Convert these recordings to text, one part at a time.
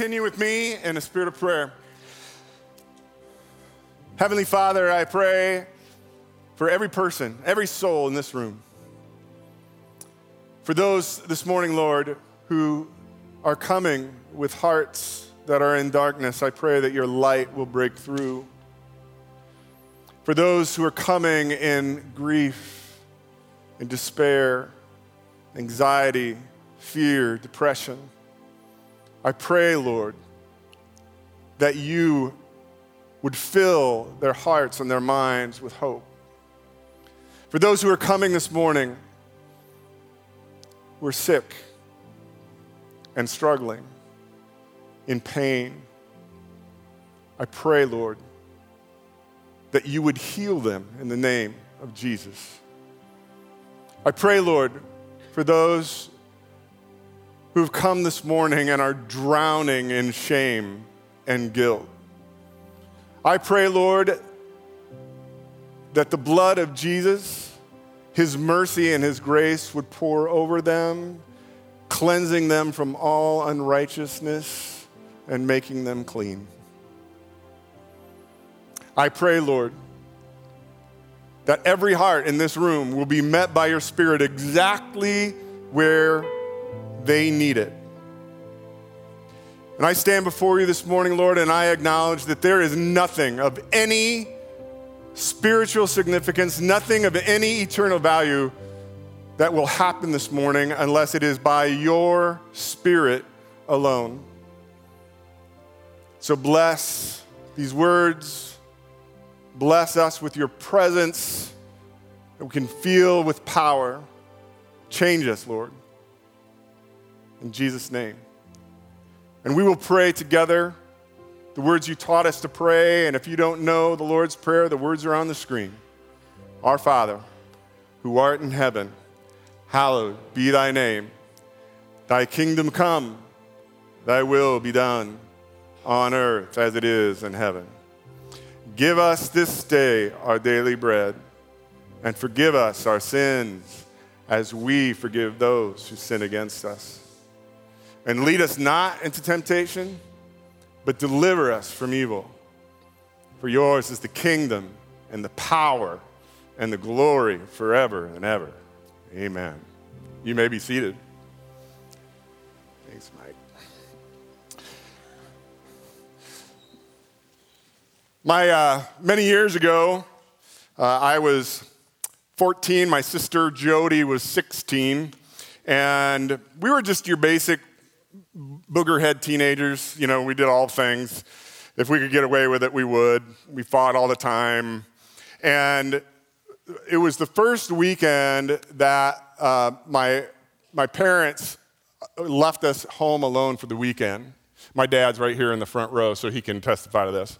continue with me in a spirit of prayer? Heavenly Father, I pray for every person, every soul in this room. For those this morning, Lord, who are coming with hearts that are in darkness, I pray that your light will break through. For those who are coming in grief, in despair, anxiety, fear, depression, I pray, Lord, that you would fill their hearts and their minds with hope. For those who are coming this morning, who are sick and struggling, in pain, I pray, Lord, that you would heal them in the name of Jesus. I pray, Lord, for those who've come this morning and are drowning in shame and guilt. I pray, Lord, that the blood of Jesus, his mercy and his grace would pour over them, cleansing them from all unrighteousness and making them clean. I pray, Lord, that every heart in this room will be met by your Spirit exactly where they need it. And I stand before you this morning, Lord, and I acknowledge that there is nothing of any spiritual significance, nothing of any eternal value that will happen this morning unless it is by your Spirit alone. So bless these words, bless us with your presence that we can feel with power. Change us, Lord in Jesus' name. And we will pray together the words you taught us to pray. And if you don't know the Lord's Prayer, the words are on the screen. Our Father, who art in heaven, hallowed be thy name. Thy kingdom come, thy will be done on earth as it is in heaven. Give us this day our daily bread, and forgive us our sins as we forgive those who sin against us and lead us not into temptation, but deliver us from evil. For yours is the kingdom and the power and the glory forever and ever. Amen. You may be seated. Thanks, Mike. My, uh, many years ago, uh, I was 14. My sister Jody was 16. And we were just your basic boogerhead teenagers. You know, we did all things. If we could get away with it, we would. We fought all the time. And it was the first weekend that uh, my, my parents left us home alone for the weekend. My dad's right here in the front row, so he can testify to this.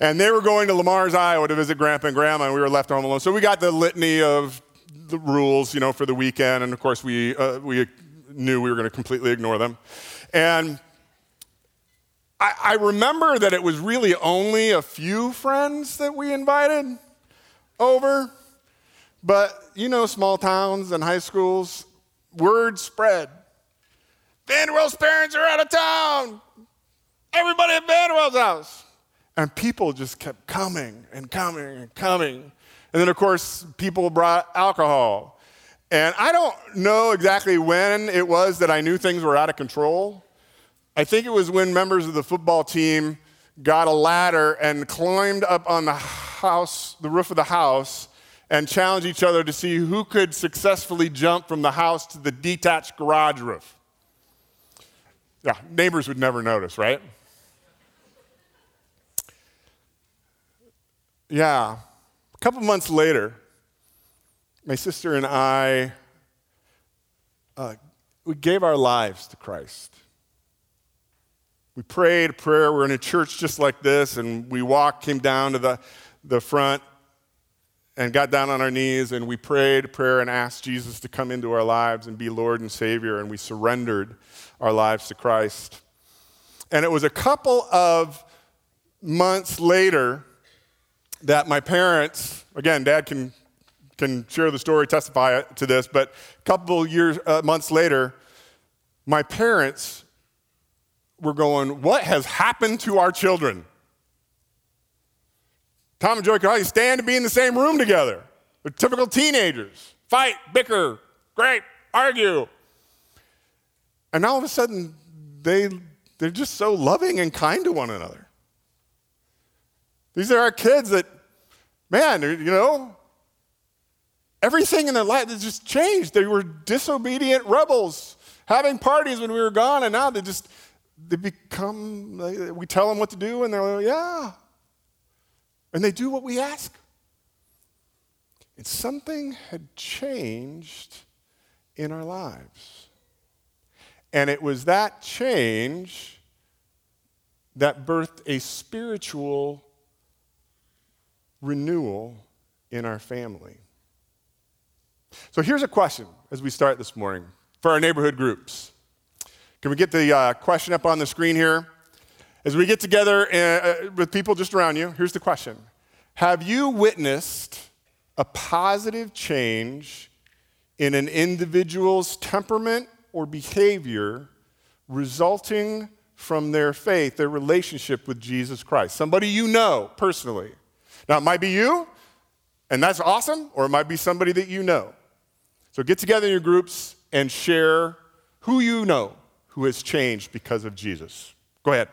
And they were going to Le Mars, Iowa to visit Grandpa and Grandma, and we were left home alone. So we got the litany of the rules, you know, for the weekend. And of course, we, uh, we knew we were going to completely ignore them. And I, I remember that it was really only a few friends that we invited over. But you know, small towns and high schools, word spread. Vanderwell's parents are out of town. Everybody at Vanderwell's house. And people just kept coming and coming and coming. And then, of course, people brought alcohol. And I don't know exactly when it was that I knew things were out of control. I think it was when members of the football team got a ladder and climbed up on the house, the roof of the house, and challenged each other to see who could successfully jump from the house to the detached garage roof. Yeah, neighbors would never notice, right? Yeah. A couple months later, my sister and I, uh, we gave our lives to Christ. We prayed a prayer. We're in a church just like this, and we walked, came down to the, the front, and got down on our knees, and we prayed a prayer and asked Jesus to come into our lives and be Lord and Savior, and we surrendered our lives to Christ. And it was a couple of months later that my parents, again, dad can can share the story, testify to this, but a couple years, uh, months later, my parents we're going, what has happened to our children? Tom and Joy could hardly stand to be in the same room together. They're typical teenagers. Fight, bicker, great, argue. And all of a sudden, they, they're just so loving and kind to one another. These are our kids that, man, you know, everything in their life has just changed. They were disobedient rebels, having parties when we were gone, and now they just, they become, we tell them what to do, and they're like, yeah. And they do what we ask. And something had changed in our lives. And it was that change that birthed a spiritual renewal in our family. So here's a question as we start this morning for our neighborhood groups. Can we get the uh, question up on the screen here? As we get together uh, uh, with people just around you, here's the question Have you witnessed a positive change in an individual's temperament or behavior resulting from their faith, their relationship with Jesus Christ? Somebody you know personally. Now, it might be you, and that's awesome, or it might be somebody that you know. So get together in your groups and share who you know who has changed because of Jesus. Go ahead.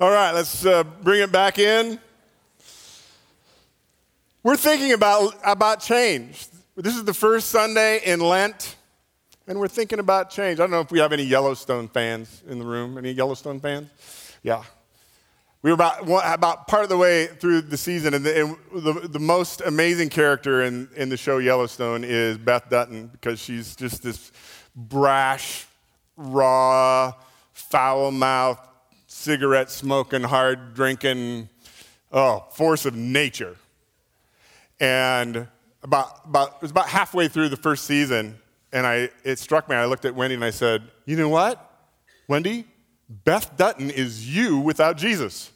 All right, let's uh, bring it back in. We're thinking about, about change. This is the first Sunday in Lent, and we're thinking about change. I don't know if we have any Yellowstone fans in the room. Any Yellowstone fans? Yeah. We were about, about part of the way through the season, and the, and the, the, most amazing character in, in the show Yellowstone is Beth Dutton because she's just this brash, raw, foul mouthed, cigarette smoking, hard drinking, oh, force of nature. And about, about, it was about halfway through the first season, and I, it struck me. I looked at Wendy and I said, You know what, Wendy? Beth Dutton is you without Jesus.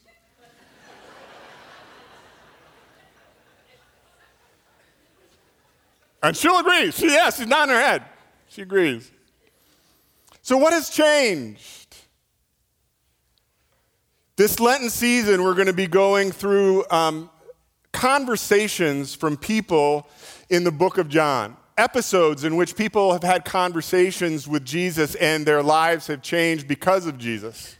And she'll agree. She, yes, she's nodding her head. She agrees. So, what has changed? This Lenten season, we're going to be going through um, conversations from people in the book of John. Episodes in which people have had conversations with Jesus and their lives have changed because of Jesus.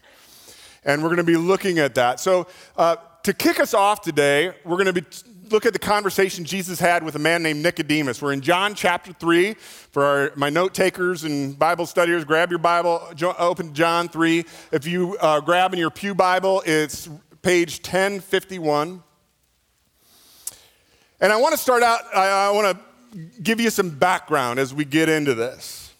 And we're going to be looking at that. So, uh, to kick us off today, we're going to be look at the conversation Jesus had with a man named Nicodemus. We're in John chapter 3. For our, my note takers and Bible studiers, grab your Bible, open John 3. If you uh, grab in your Pew Bible, it's page 1051. And I want to start out, I, I want to give you some background as we get into this.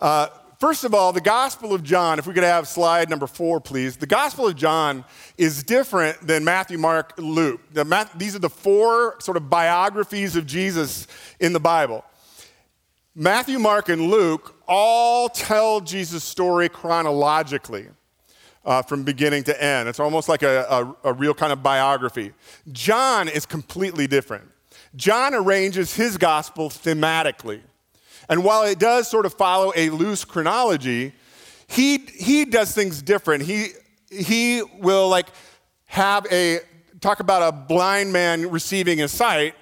Uh, First of all, the Gospel of John, if we could have slide number four, please. The Gospel of John is different than Matthew, Mark, Luke. The, these are the four sort of biographies of Jesus in the Bible. Matthew, Mark, and Luke all tell Jesus' story chronologically. Uh, from beginning to end. It's almost like a, a, a real kind of biography. John is completely different. John arranges his gospel thematically. And while it does sort of follow a loose chronology, he, he does things different. He, he will like have a, talk about a blind man receiving his sight,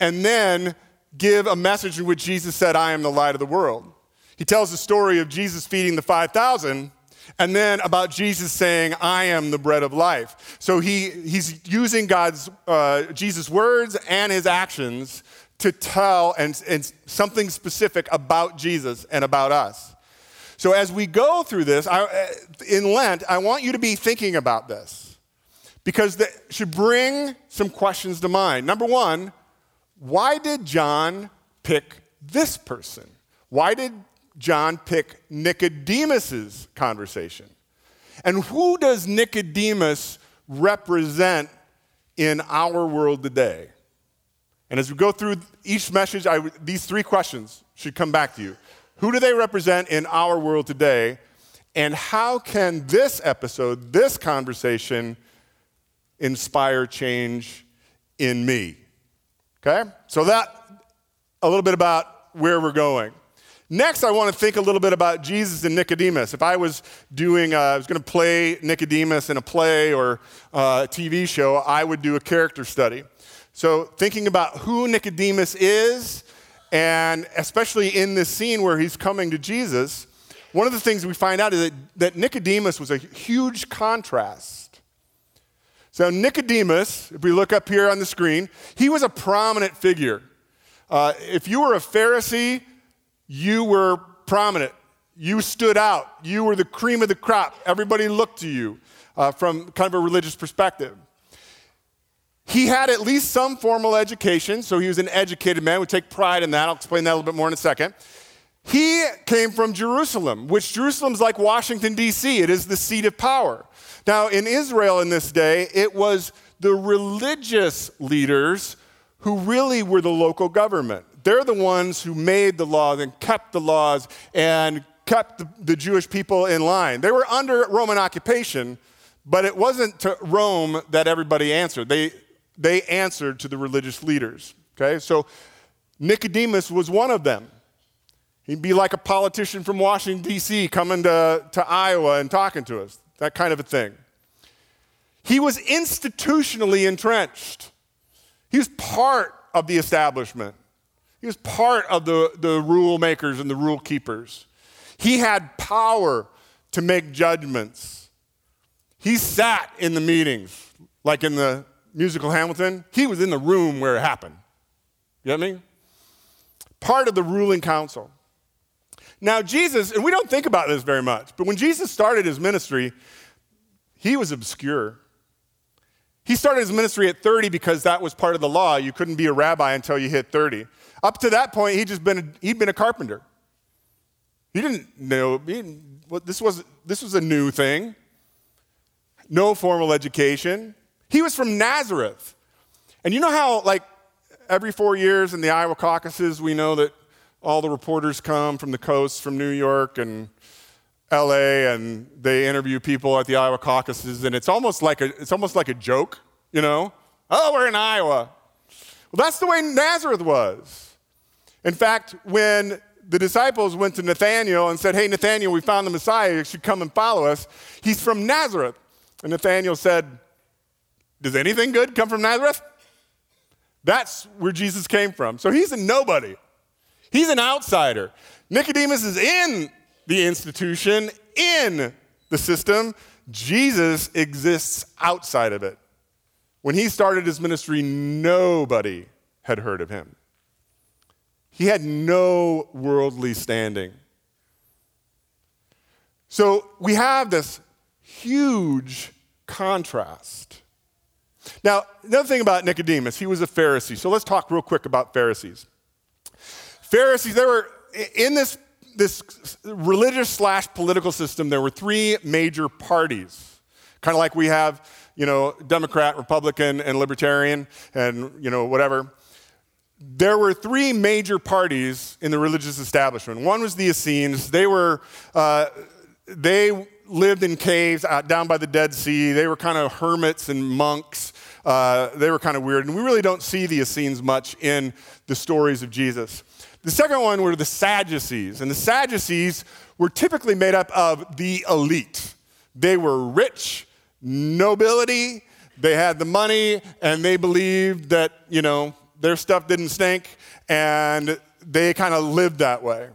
and then give a message in which Jesus said, I am the light of the world. He tells the story of Jesus feeding the 5,000, and then about Jesus saying, I am the bread of life. So he, he's using God's, uh, Jesus' words and his actions to tell and, and something specific about Jesus and about us. So as we go through this, I, uh, in Lent, I want you to be thinking about this because that should bring some questions to mind. Number one, why did John pick this person? Why did John pick Nicodemus's conversation? And who does Nicodemus represent in our world today? And as we go through each message, I, these three questions should come back to you. Who do they represent in our world today? And how can this episode, this conversation, inspire change in me? Okay? So, that, a little bit about where we're going. Next, I want to think a little bit about Jesus and Nicodemus. If I was doing, uh, I was going to play Nicodemus in a play or uh, a TV show, I would do a character study. So, thinking about who Nicodemus is, and especially in this scene where he's coming to Jesus, one of the things we find out is that, that Nicodemus was a huge contrast. So, Nicodemus, if we look up here on the screen, he was a prominent figure. Uh, if you were a Pharisee, you were prominent. You stood out. You were the cream of the crop. Everybody looked to you uh, from kind of a religious perspective. He had at least some formal education, so he was an educated man. We take pride in that. I'll explain that a little bit more in a second. He came from Jerusalem, which Jerusalem's like Washington, D.C., it is the seat of power. Now, in Israel in this day, it was the religious leaders who really were the local government. They're the ones who made the laws and kept the laws and kept the, the Jewish people in line. They were under Roman occupation, but it wasn't to Rome that everybody answered. They, they answered to the religious leaders. Okay, so Nicodemus was one of them. He'd be like a politician from Washington, D.C., coming to, to Iowa and talking to us, that kind of a thing. He was institutionally entrenched, he was part of the establishment, he was part of the, the rule makers and the rule keepers. He had power to make judgments. He sat in the meetings, like in the musical Hamilton, he was in the room where it happened. You know what I mean? Part of the ruling council. Now, Jesus, and we don't think about this very much, but when Jesus started his ministry, he was obscure. He started his ministry at 30 because that was part of the law. You couldn't be a rabbi until you hit 30. Up to that point, he'd just been a, he'd been a carpenter. He didn't know he didn't, well, this was this was a new thing. No formal education. He was from Nazareth. And you know how, like, every four years in the Iowa caucuses, we know that all the reporters come from the coast, from New York and LA, and they interview people at the Iowa caucuses, and it's almost like a, it's almost like a joke, you know? Oh, we're in Iowa. Well, that's the way Nazareth was. In fact, when the disciples went to Nathanael and said, Hey, Nathanael, we found the Messiah. You should come and follow us. He's from Nazareth. And Nathanael said, does anything good come from Nazareth? That's where Jesus came from. So he's a nobody. He's an outsider. Nicodemus is in the institution, in the system. Jesus exists outside of it. When he started his ministry, nobody had heard of him. He had no worldly standing. So we have this huge contrast. Now, another thing about Nicodemus, he was a Pharisee. So let's talk real quick about Pharisees. Pharisees, there were in this, this religious slash political system, there were three major parties. Kind of like we have, you know, Democrat, Republican, and Libertarian, and, you know, whatever. There were three major parties in the religious establishment. One was the Essenes. They were, uh, they lived in caves out down by the Dead Sea. They were kind of hermits and monks. Uh, they were kind of weird. And we really don't see the Essenes much in the stories of Jesus. The second one were the Sadducees. And the Sadducees were typically made up of the elite. They were rich, nobility, they had the money, and they believed that, you know, their stuff didn't stink, and they kind of lived that way.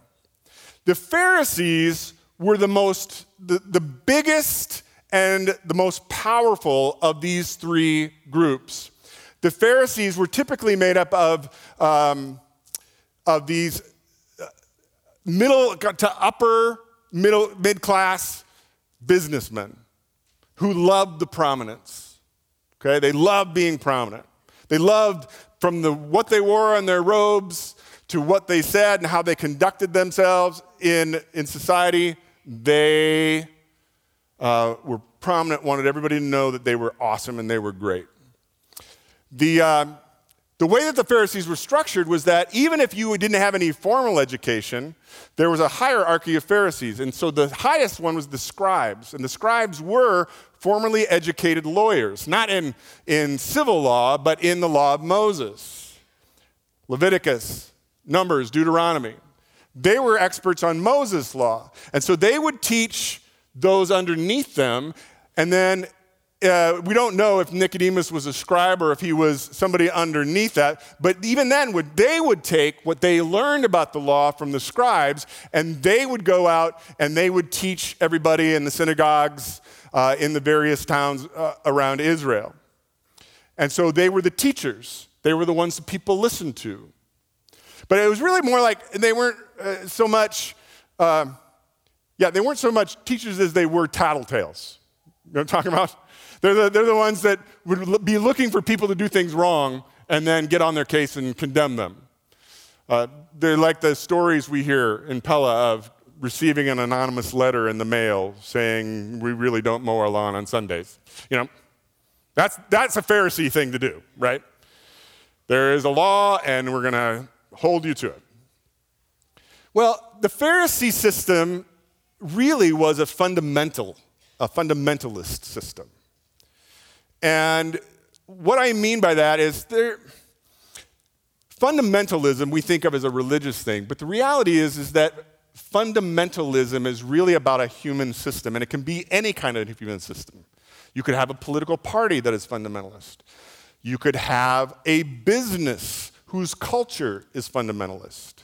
The Pharisees were the most, the, the biggest and the most powerful of these three groups. The Pharisees were typically made up of, um, of these uh, middle to upper middle mid class businessmen who loved the prominence. Okay, they loved being prominent. They loved from the what they wore on their robes to what they said and how they conducted themselves in, in society they uh, were prominent, wanted everybody to know that they were awesome and they were great. The, uh, the way that the Pharisees were structured was that even if you didn't have any formal education, there was a hierarchy of Pharisees. And so the highest one was the scribes. And the scribes were formally educated lawyers, not in, in civil law, but in the law of Moses Leviticus, Numbers, Deuteronomy. They were experts on Moses' law. And so they would teach those underneath them. And then uh, we don't know if Nicodemus was a scribe or if he was somebody underneath that. But even then, would, they would take what they learned about the law from the scribes and they would go out and they would teach everybody in the synagogues uh, in the various towns uh, around Israel. And so they were the teachers, they were the ones that people listened to. But it was really more like they weren't uh, so much, uh, yeah, they weren't so much teachers as they were tattletales. You know what I'm talking about? They're the, they're the ones that would be looking for people to do things wrong and then get on their case and condemn them. Uh, they're like the stories we hear in Pella of receiving an anonymous letter in the mail saying, We really don't mow our lawn on Sundays. You know, that's, that's a Pharisee thing to do, right? There is a law, and we're going to hold you to it. Well, the Pharisee system really was a fundamental, a fundamentalist system. And what I mean by that is there, fundamentalism we think of as a religious thing, but the reality is, is that fundamentalism is really about a human system, and it can be any kind of human system. You could have a political party that is fundamentalist. You could have a business whose culture is fundamentalist.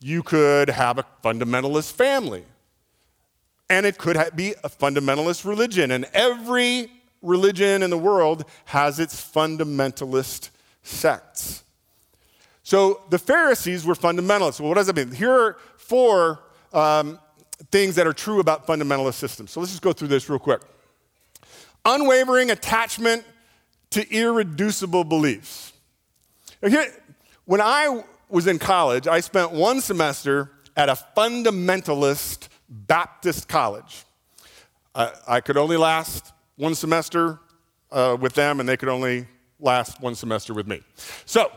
You could have a fundamentalist family. And it could be a fundamentalist religion. And every religion in the world has its fundamentalist sects. So the Pharisees were fundamentalists. Well, what does that mean? Here are four um, things that are true about fundamentalist systems. So let's just go through this real quick. Unwavering attachment to irreducible beliefs. Here, when I was in college, I spent one semester at a fundamentalist Baptist college. I, I could only last one semester uh, with them, and they could only last one semester with me. So,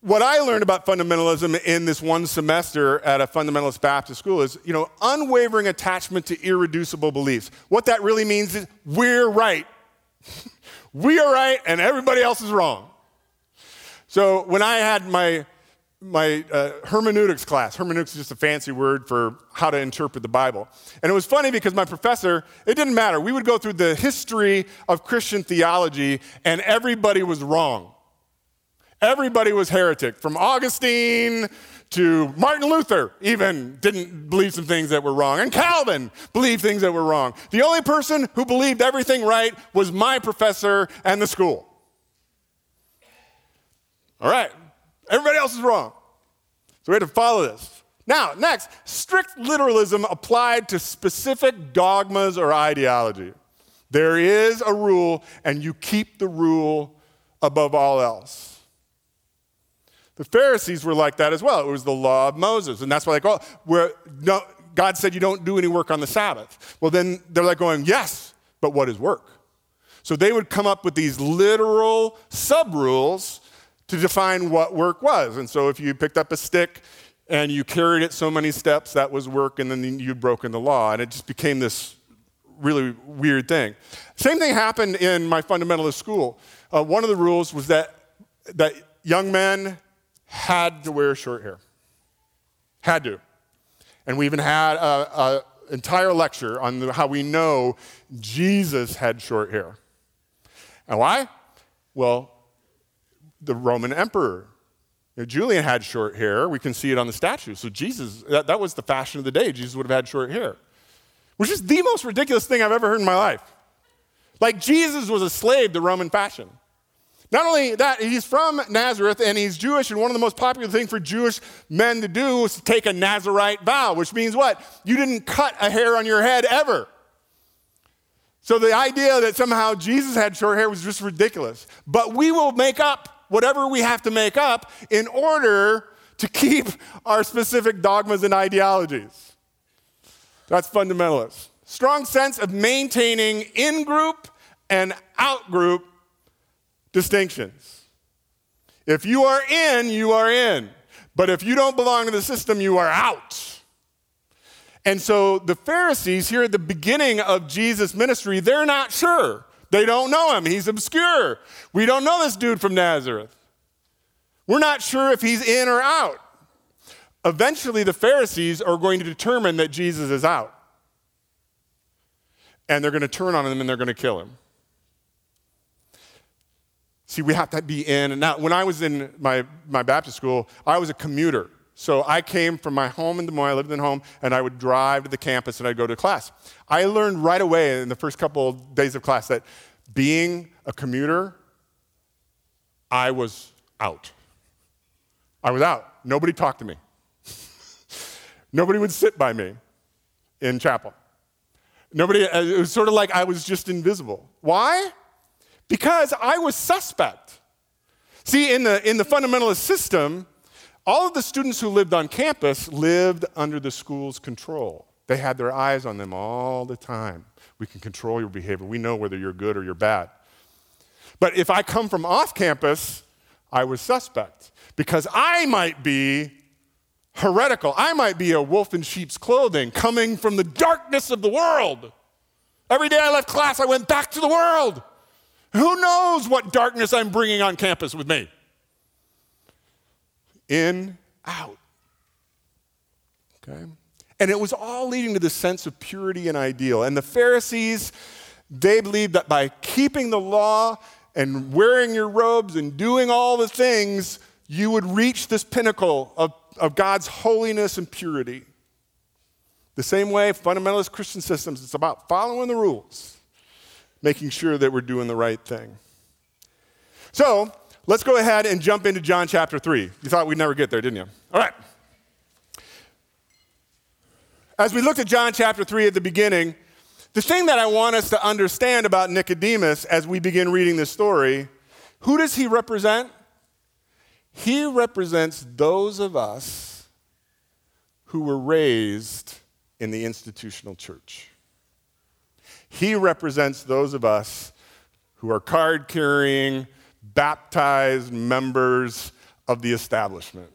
what I learned about fundamentalism in this one semester at a fundamentalist Baptist school is, you know, unwavering attachment to irreducible beliefs. What that really means is we're right. we are right and everybody else is wrong. So when I had my my uh, hermeneutics class. Hermeneutics is just a fancy word for how to interpret the Bible. And it was funny because my professor, it didn't matter. We would go through the history of Christian theology, and everybody was wrong. Everybody was heretic, from Augustine to Martin Luther, even didn't believe some things that were wrong. And Calvin believed things that were wrong. The only person who believed everything right was my professor and the school. All right, Everybody else is wrong. So we had to follow this. Now, next, strict literalism applied to specific dogmas or ideology. There is a rule, and you keep the rule above all else. The Pharisees were like that as well. It was the law of Moses, and that's why they go, where no, God said you don't do any work on the Sabbath. Well, then they're like going, yes, but what is work? So they would come up with these literal sub rules to define what work was. And so if you picked up a stick and you carried it so many steps, that was work, and then you'd broken the law. And it just became this really weird thing. Same thing happened in my fundamentalist school. Uh, one of the rules was that, that young men had to wear short hair. Had to. And we even had an entire lecture on the, how we know Jesus had short hair. And why? Well, the Roman emperor. You know, Julian had short hair. We can see it on the statue. So Jesus, that, that was the fashion of the day. Jesus would have had short hair, which is the most ridiculous thing I've ever heard in my life. Like Jesus was a slave to Roman fashion. Not only that, he's from Nazareth and he's Jewish, and one of the most popular things for Jewish men to do is to take a Nazarite vow, which means what? You didn't cut a hair on your head ever. So the idea that somehow Jesus had short hair was just ridiculous. But we will make up whatever we have to make up in order to keep our specific dogmas and ideologies. That's fundamentalist. Strong sense of maintaining in group and out group distinctions. If you are in, you are in. But if you don't belong to the system, you are out. And so the Pharisees, here at the beginning of Jesus' ministry, they're not sure. They don't know him. He's obscure. We don't know this dude from Nazareth. We're not sure if he's in or out. eventually the Pharisees are going to determine that Jesus is out. And they're going to turn on him and they're going to kill him. See, we have to be in. And now, when I was in my, my Baptist school, I was a commuter. So I came from my home in Des Moines, I lived in home, and I would drive to the campus and I'd go to class. I learned right away in the first couple of days of class that being a commuter, I was out. I was out. Nobody talked to me. Nobody would sit by me in chapel. Nobody, uh, it was sort of like I was just invisible. Why? Because I was suspect. See, in the, in the fundamentalist system, all of the students who lived on campus lived under the school's control. They had their eyes on them all the time. We can control your behavior. We know whether you're good or you're bad. But if I come from off campus, I was suspect because I might be heretical. I might be a wolf in sheep's clothing coming from the darkness of the world. Every day I left class, I went back to the world. Who knows what darkness I'm bringing on campus with me? In, out. Okay? And it was all leading to this sense of purity and ideal. And the Pharisees, they believed that by keeping the law and wearing your robes and doing all the things, you would reach this pinnacle of, of God's holiness and purity. The same way, fundamentalist Christian systems, it's about following the rules, making sure that we're doing the right thing. So, let's go ahead and jump into John chapter 3. You thought we'd never get there, didn't you? All right. As we looked at John chapter 3 at the beginning, the thing that I want us to understand about Nicodemus as we begin reading this story, who does he represent? He represents those of us who were raised in the institutional church. He represents those of us who are card carrying, baptized members of the establishment.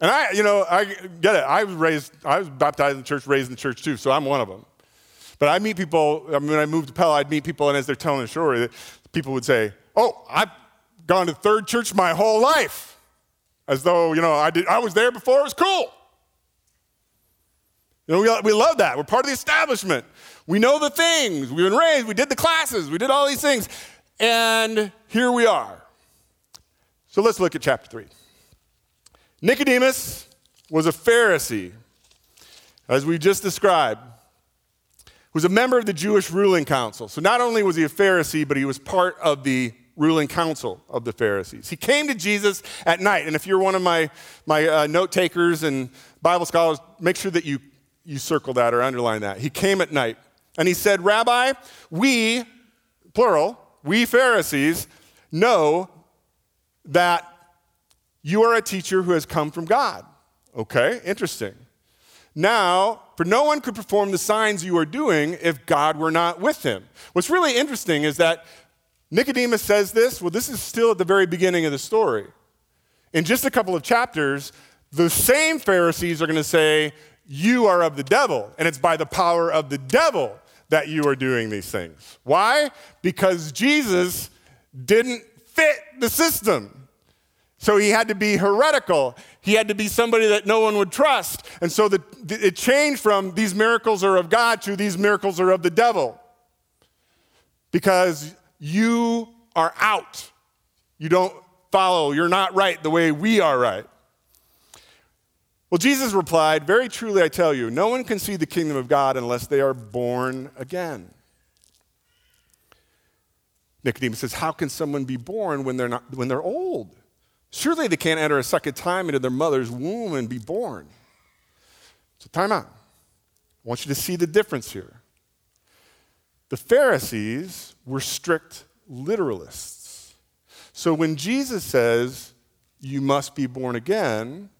And I, you know, I get it. I was raised, I was baptized in the church, raised in the church too, so I'm one of them. But I meet people, I mean, when I moved to Pella, I'd meet people, and as they're telling the story, people would say, Oh, I've gone to third church my whole life as though, you know, I, did, I was there before, it was cool. You know, we, we love that. We're part of the establishment. We know the things. We've been raised. We did the classes. We did all these things. And here we are. So let's look at chapter 3. Nicodemus was a Pharisee, as we just described, was a member of the Jewish ruling council. So not only was he a Pharisee, but he was part of the ruling council of the Pharisees. He came to Jesus at night. And if you're one of my, my uh, note takers and Bible scholars, make sure that you, you circle that or underline that. He came at night and he said, Rabbi, we, plural, we Pharisees, know that you are a teacher who has come from God. Okay, interesting. Now, for no one could perform the signs you are doing if God were not with him. What's really interesting is that Nicodemus says this. Well, this is still at the very beginning of the story. In just a couple of chapters, the same Pharisees are going to say, You are of the devil, and it's by the power of the devil that you are doing these things. Why? Because Jesus didn't fit the system. So he had to be heretical. He had to be somebody that no one would trust. And so the, it changed from these miracles are of God to these miracles are of the devil. Because you are out. You don't follow. You're not right the way we are right. Well, Jesus replied, Very truly I tell you, no one can see the kingdom of God unless they are born again. Nicodemus says, How can someone be born when they're, not, when they're old? Surely they can't enter a second time into their mother's womb and be born. So, time out. I want you to see the difference here. The Pharisees were strict literalists. So when Jesus says, you must be born again,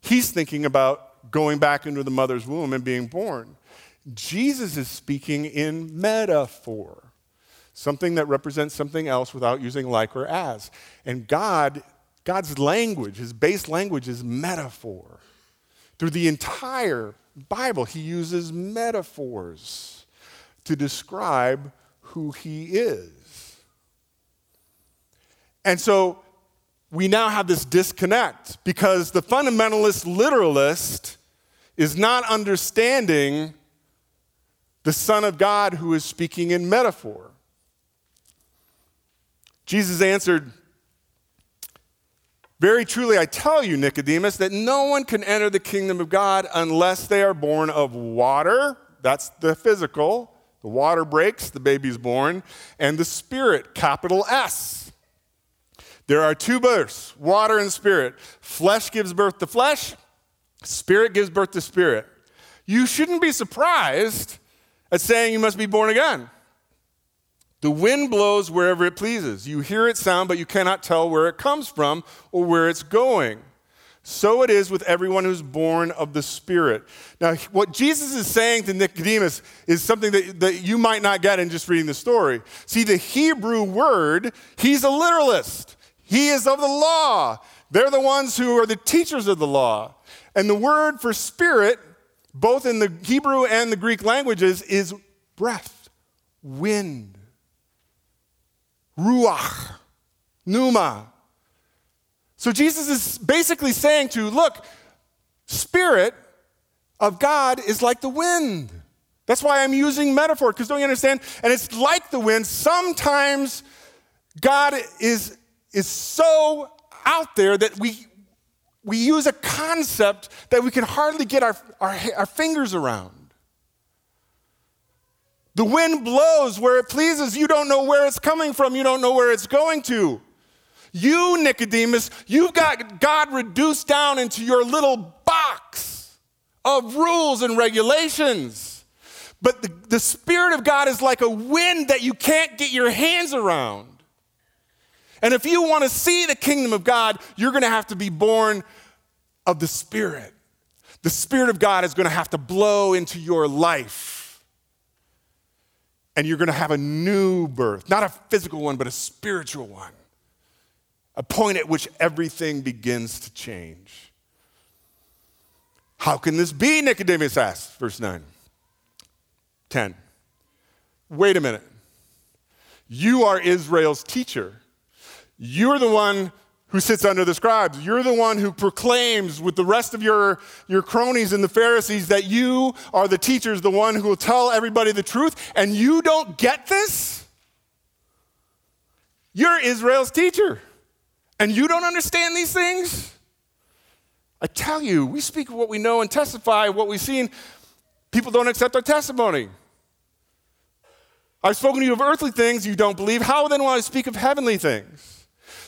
he's thinking about going back into the mother's womb and being born. Jesus is speaking in metaphor, something that represents something else without using like or as. And God, God's language, his base language is metaphor. Through the entire Bible, he uses metaphors to describe who he is. And so we now have this disconnect because the fundamentalist literalist is not understanding the Son of God who is speaking in metaphor. Jesus answered, Very truly, I tell you, Nicodemus, that no one can enter the kingdom of God unless they are born of water. That's the physical. The water breaks, the baby's born, and the spirit, capital S. There are two births water and spirit. Flesh gives birth to flesh, spirit gives birth to spirit. You shouldn't be surprised at saying you must be born again. The wind blows wherever it pleases. You hear its sound, but you cannot tell where it comes from or where it's going. So it is with everyone who's born of the Spirit. Now, what Jesus is saying to Nicodemus is something that, that you might not get in just reading the story. See, the Hebrew word, he's a literalist, he is of the law. They're the ones who are the teachers of the law. And the word for spirit, both in the Hebrew and the Greek languages, is breath, wind ruach, pneuma. So Jesus is basically saying to, look, spirit of God is like the wind. That's why I'm using metaphor, because don't you understand? And it's like the wind. Sometimes God is, is so out there that we, we use a concept that we can hardly get our, our, our fingers around. The wind blows where it pleases. You don't know where it's coming from, you don't know where it's going to. You, Nicodemus, you've got God reduced down into your little box of rules and regulations. But the, the Spirit of God is like a wind that you can't get your hands around. And if you want to see the kingdom of God, you're going to have to be born of the Spirit. The Spirit of God is going to have to blow into your life and you're going to have a new birth, not a physical one, but a spiritual one. A point at which everything begins to change. How can this be? Nicodemus asks, verse 9. 10. Wait a minute. You are Israel's teacher. You're the one who sits under the scribes. You're the one who proclaims with the rest of your, your cronies and the Pharisees that you are the teachers, the one who will tell everybody the truth, and you don't get this? You're Israel's teacher, and you don't understand these things? I tell you, we speak of what we know and testify what we've seen. People don't accept our testimony. I've spoken to you of earthly things you don't believe. How then will I speak of heavenly things?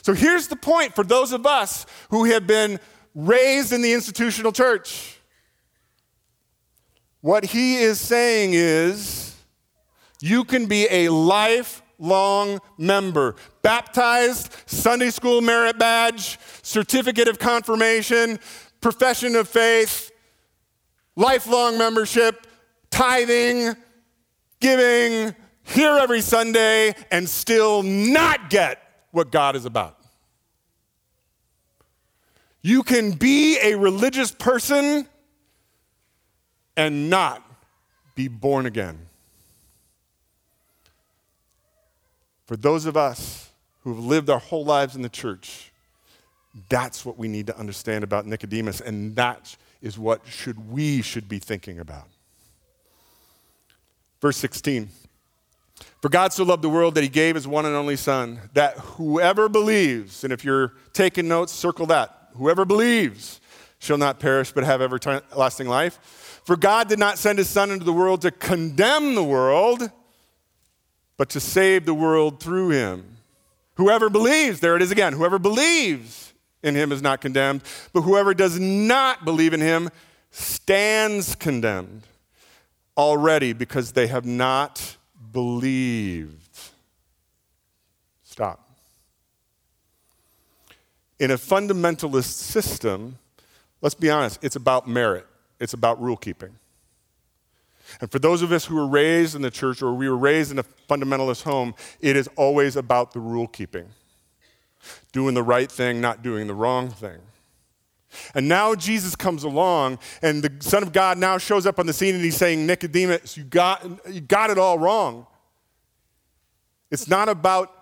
So here's the point for those of us who have been raised in the institutional church. What he is saying is you can be a lifelong member, baptized, Sunday school merit badge, certificate of confirmation, profession of faith, lifelong membership, tithing, giving, here every Sunday, and still not get what God is about. You can be a religious person and not be born again. For those of us who have lived our whole lives in the church, that's what we need to understand about Nicodemus, and that is what should we should be thinking about. Verse 16. For God so loved the world that he gave his one and only Son, that whoever believes, and if you're taking notes, circle that, whoever believes shall not perish but have everlasting life. For God did not send his Son into the world to condemn the world, but to save the world through him. Whoever believes, there it is again, whoever believes in him is not condemned, but whoever does not believe in him stands condemned already because they have not believed. Stop. In a fundamentalist system, let's be honest, it's about merit, it's about rule keeping. And for those of us who were raised in the church or we were raised in a fundamentalist home, it is always about the rule keeping. Doing the right thing, not doing the wrong thing. And now Jesus comes along, and the Son of God now shows up on the scene, and he's saying, Nicodemus, you got, you got it all wrong. It's not about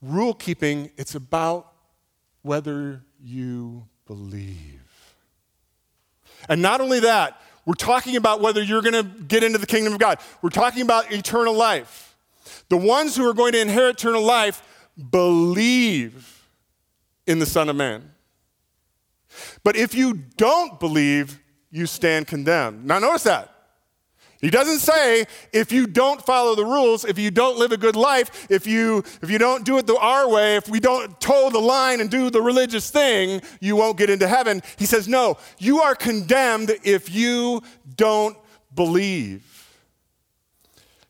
rule keeping, it's about whether you believe. And not only that, we're talking about whether you're going to get into the kingdom of God. We're talking about eternal life. The ones who are going to inherit eternal life believe in the Son of Man. But if you don't believe, you stand condemned. Now, notice that. He doesn't say if you don't follow the rules, if you don't live a good life, if you, if you don't do it the our way, if we don't toe the line and do the religious thing, you won't get into heaven. He says, no, you are condemned if you don't believe.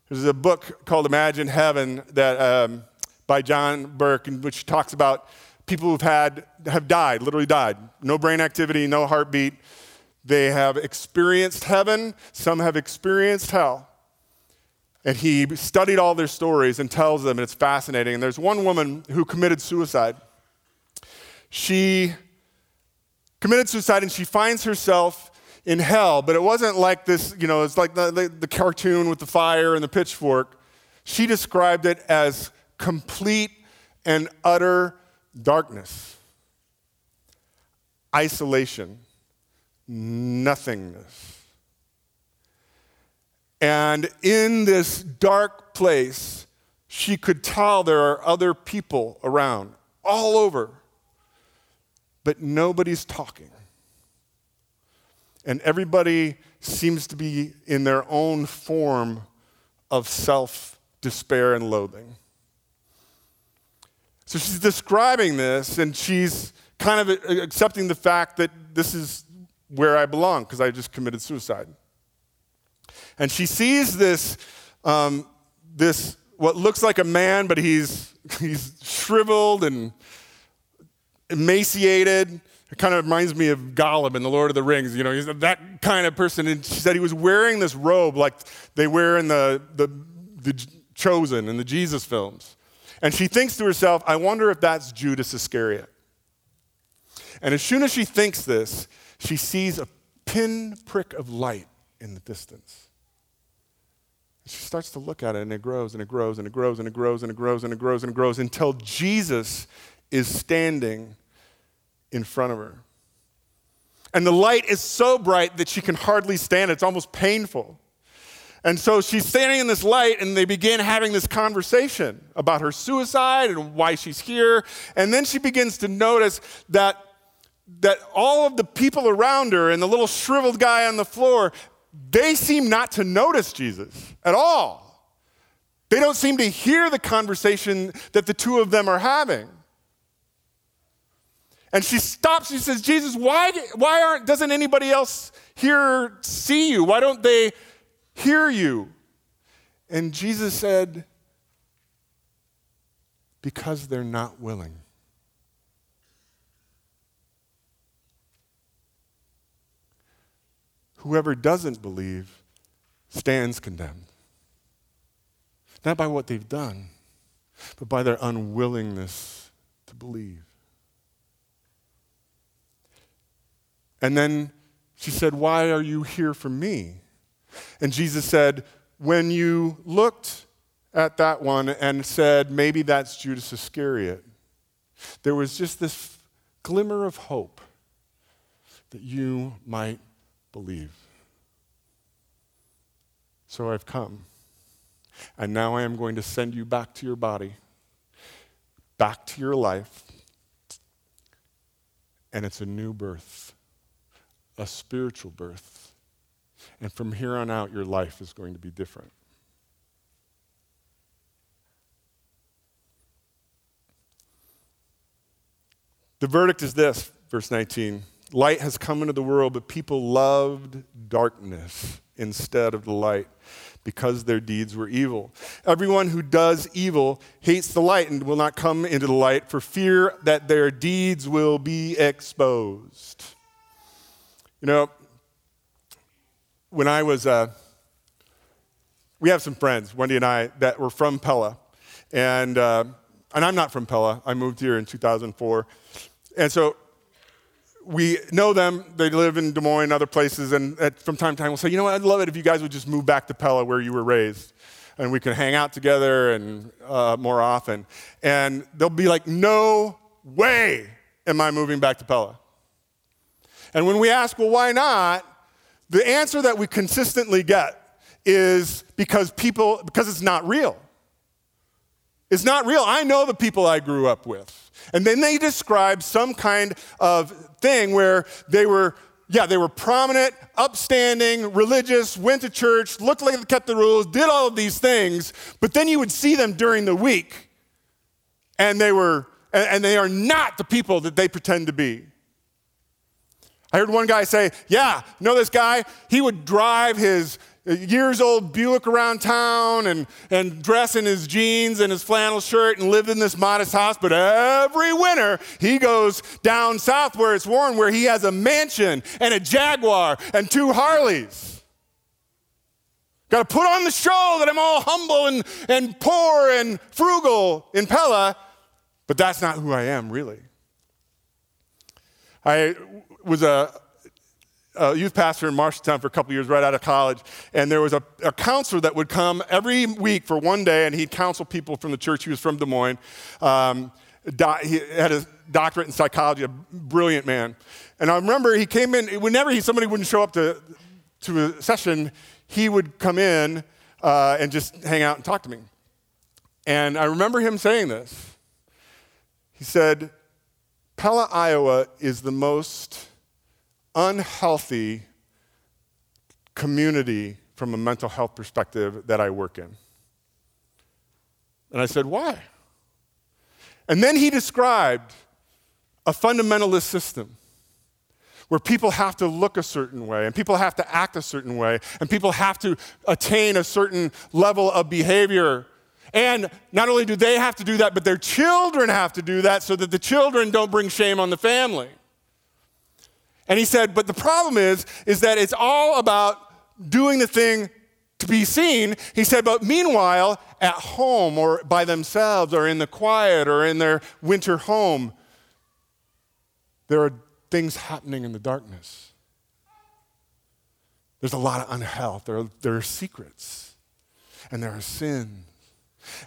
There's a book called Imagine Heaven that, um, by John Burke, in which talks about people who've had, have died, literally died. No brain activity, no heartbeat they have experienced heaven, some have experienced hell. And he studied all their stories and tells them, and it's fascinating. And there's one woman who committed suicide. She committed suicide and she finds herself in hell, but it wasn't like this, you know, it's like the, the, the cartoon with the fire and the pitchfork. She described it as complete and utter darkness, isolation nothingness. And in this dark place, she could tell there are other people around, all over, but nobody's talking. And everybody seems to be in their own form of self despair and loathing. So she's describing this and she's kind of accepting the fact that this is where I belong because I just committed suicide. And she sees this, um, this what looks like a man, but he's, he's shriveled and emaciated. It kind of reminds me of Gollum in The Lord of the Rings. You know, he's that kind of person. And she said he was wearing this robe like they wear in the, the, the Chosen in the Jesus films. And she thinks to herself, I wonder if that's Judas Iscariot. And as soon as she thinks this, she sees a pinprick of light in the distance. She starts to look at it and it grows and it grows and it grows and it grows and it grows and it grows and it grows until Jesus is standing in front of her. And the light is so bright that she can hardly stand it. It's almost painful. And so she's standing in this light, and they begin having this conversation about her suicide and why she's here. And then she begins to notice that that all of the people around her and the little shriveled guy on the floor, they seem not to notice Jesus at all. They don't seem to hear the conversation that the two of them are having. And she stops. She says, Jesus, why, why aren't, doesn't anybody else here see you? Why don't they hear you? And Jesus said, Because they're not willing. Whoever doesn't believe stands condemned. Not by what they've done, but by their unwillingness to believe. And then she said, Why are you here for me? And Jesus said, When you looked at that one and said, Maybe that's Judas Iscariot, there was just this glimmer of hope that you might believe. So I've come. And now I am going to send you back to your body, back to your life. And it's a new birth, a spiritual birth. And from here on out, your life is going to be different. The verdict is this, verse 19. Light has come into the world, but people loved darkness instead of the light because their deeds were evil. Everyone who does evil hates the light and will not come into the light for fear that their deeds will be exposed. You know, when I was, uh, we have some friends, Wendy and I, that were from Pella. And, uh, and I'm not from Pella. I moved here in 2004. And so we know them. They live in Des Moines and other places. And at, from time to time, we'll say, you know what, I'd love it if you guys would just move back to Pella where you were raised. And we could hang out together and uh, more often. And they'll be like, no way. am I moving back to Pella. And when we ask, well, why not? The answer that we consistently get is because people, because it's not real. It's not real. I know the people I grew up with. And then they describe some kind of thing where they were, yeah, they were prominent, upstanding, religious, went to church, looked like they kept the rules, did all of these things, but then you would see them during the week, and they were, and they are not the people that they pretend to be. I heard one guy say, Yeah, know this guy? He would drive his years old Buick around town and, and dress in his jeans and his flannel shirt and lived in this modest house. But every winter, he goes down south where it's warm, where he has a mansion and a Jaguar and two Harleys. Got to put on the show that I'm all humble and, and poor and frugal in Pella, but that's not who I am, really. I was a, a youth pastor in Marshalltown for a couple years right out of college, and there was a, a, counselor that would come every week for one day, and he'd counsel people from the church. He was from Des Moines. Um, he had a doctorate in psychology, a brilliant man. And I remember he came in, whenever he, somebody wouldn't show up to, to a session, he would come in uh, and just hang out and talk to me. And I remember him saying this. He said, Pella, Iowa is the most unhealthy community from a mental health perspective that I work in. And I said, Why? And then he described a fundamentalist system where people have to look a certain way and people have to act a certain way and people have to attain a certain level of behavior. And not only do they have to do that, but their children have to do that so that the children don't bring shame on the family. And he said, but the problem is, is that it's all about doing the thing to be seen. He said, but meanwhile, at home or by themselves or in the quiet or in their winter home, there are things happening in the darkness. There's a lot of unhealth. There are, there are secrets, and there are sins,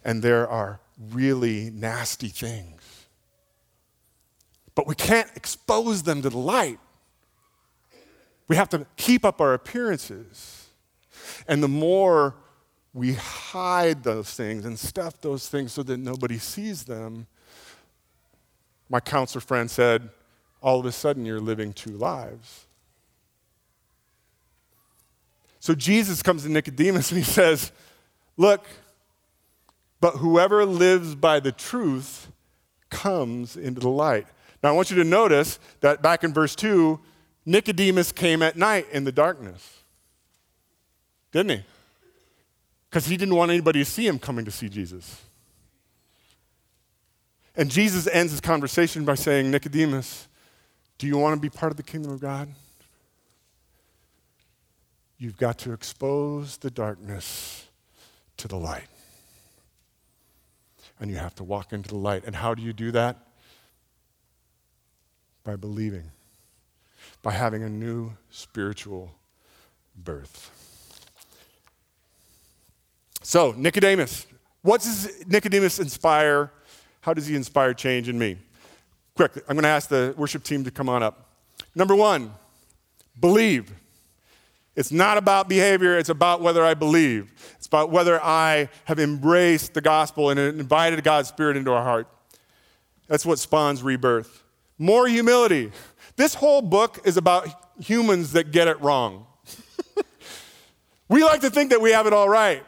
and there are really nasty things. But we can't expose them to the light we have to keep up our appearances. And the more we hide those things and stuff those things so that nobody sees them, my counselor friend said, all of a sudden you're living two lives. So Jesus comes to Nicodemus and he says, Look, but whoever lives by the truth comes into the light. Now I want you to notice that back in verse 2, Nicodemus came at night in the darkness. Didn't he? Because he didn't want anybody to see him coming to see Jesus. And Jesus ends his conversation by saying, Nicodemus, do you want to be part of the kingdom of God? You've got to expose the darkness to the light. And you have to walk into the light. And how do you do that? By believing by having a new spiritual birth. So, Nicodemus. What does Nicodemus inspire? How does he inspire change in me? Quick, I'm going to ask the worship team to come on up. Number one, believe. It's not about behavior, it's about whether I believe. It's about whether I have embraced the gospel and invited God's Spirit into our heart. That's what spawns rebirth. More humility. This whole book is about humans that get it wrong. we like to think that we have it all right.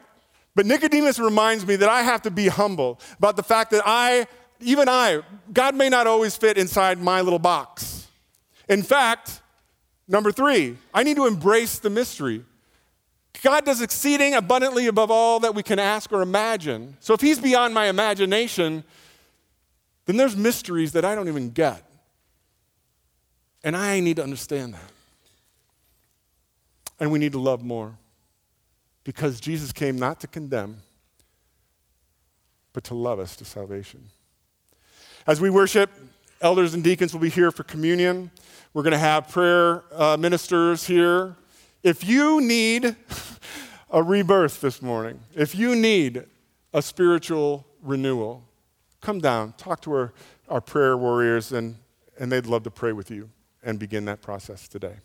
But Nicodemus reminds me that I have to be humble about the fact that I, even I, God may not always fit inside my little box. In fact, number three, I need to embrace the mystery. God does exceeding abundantly above all that we can ask or imagine. So if He's beyond my imagination, then there's mysteries that I don't even get. And I need to understand that. And we need to love more because Jesus came not to condemn, but to love us to salvation. As we worship, elders and deacons will be here for communion. We're going to have prayer uh, ministers here. If you need a rebirth this morning, if you need a spiritual renewal, come down, talk to our, our prayer warriors, and and they'd love to pray with you and begin that process today.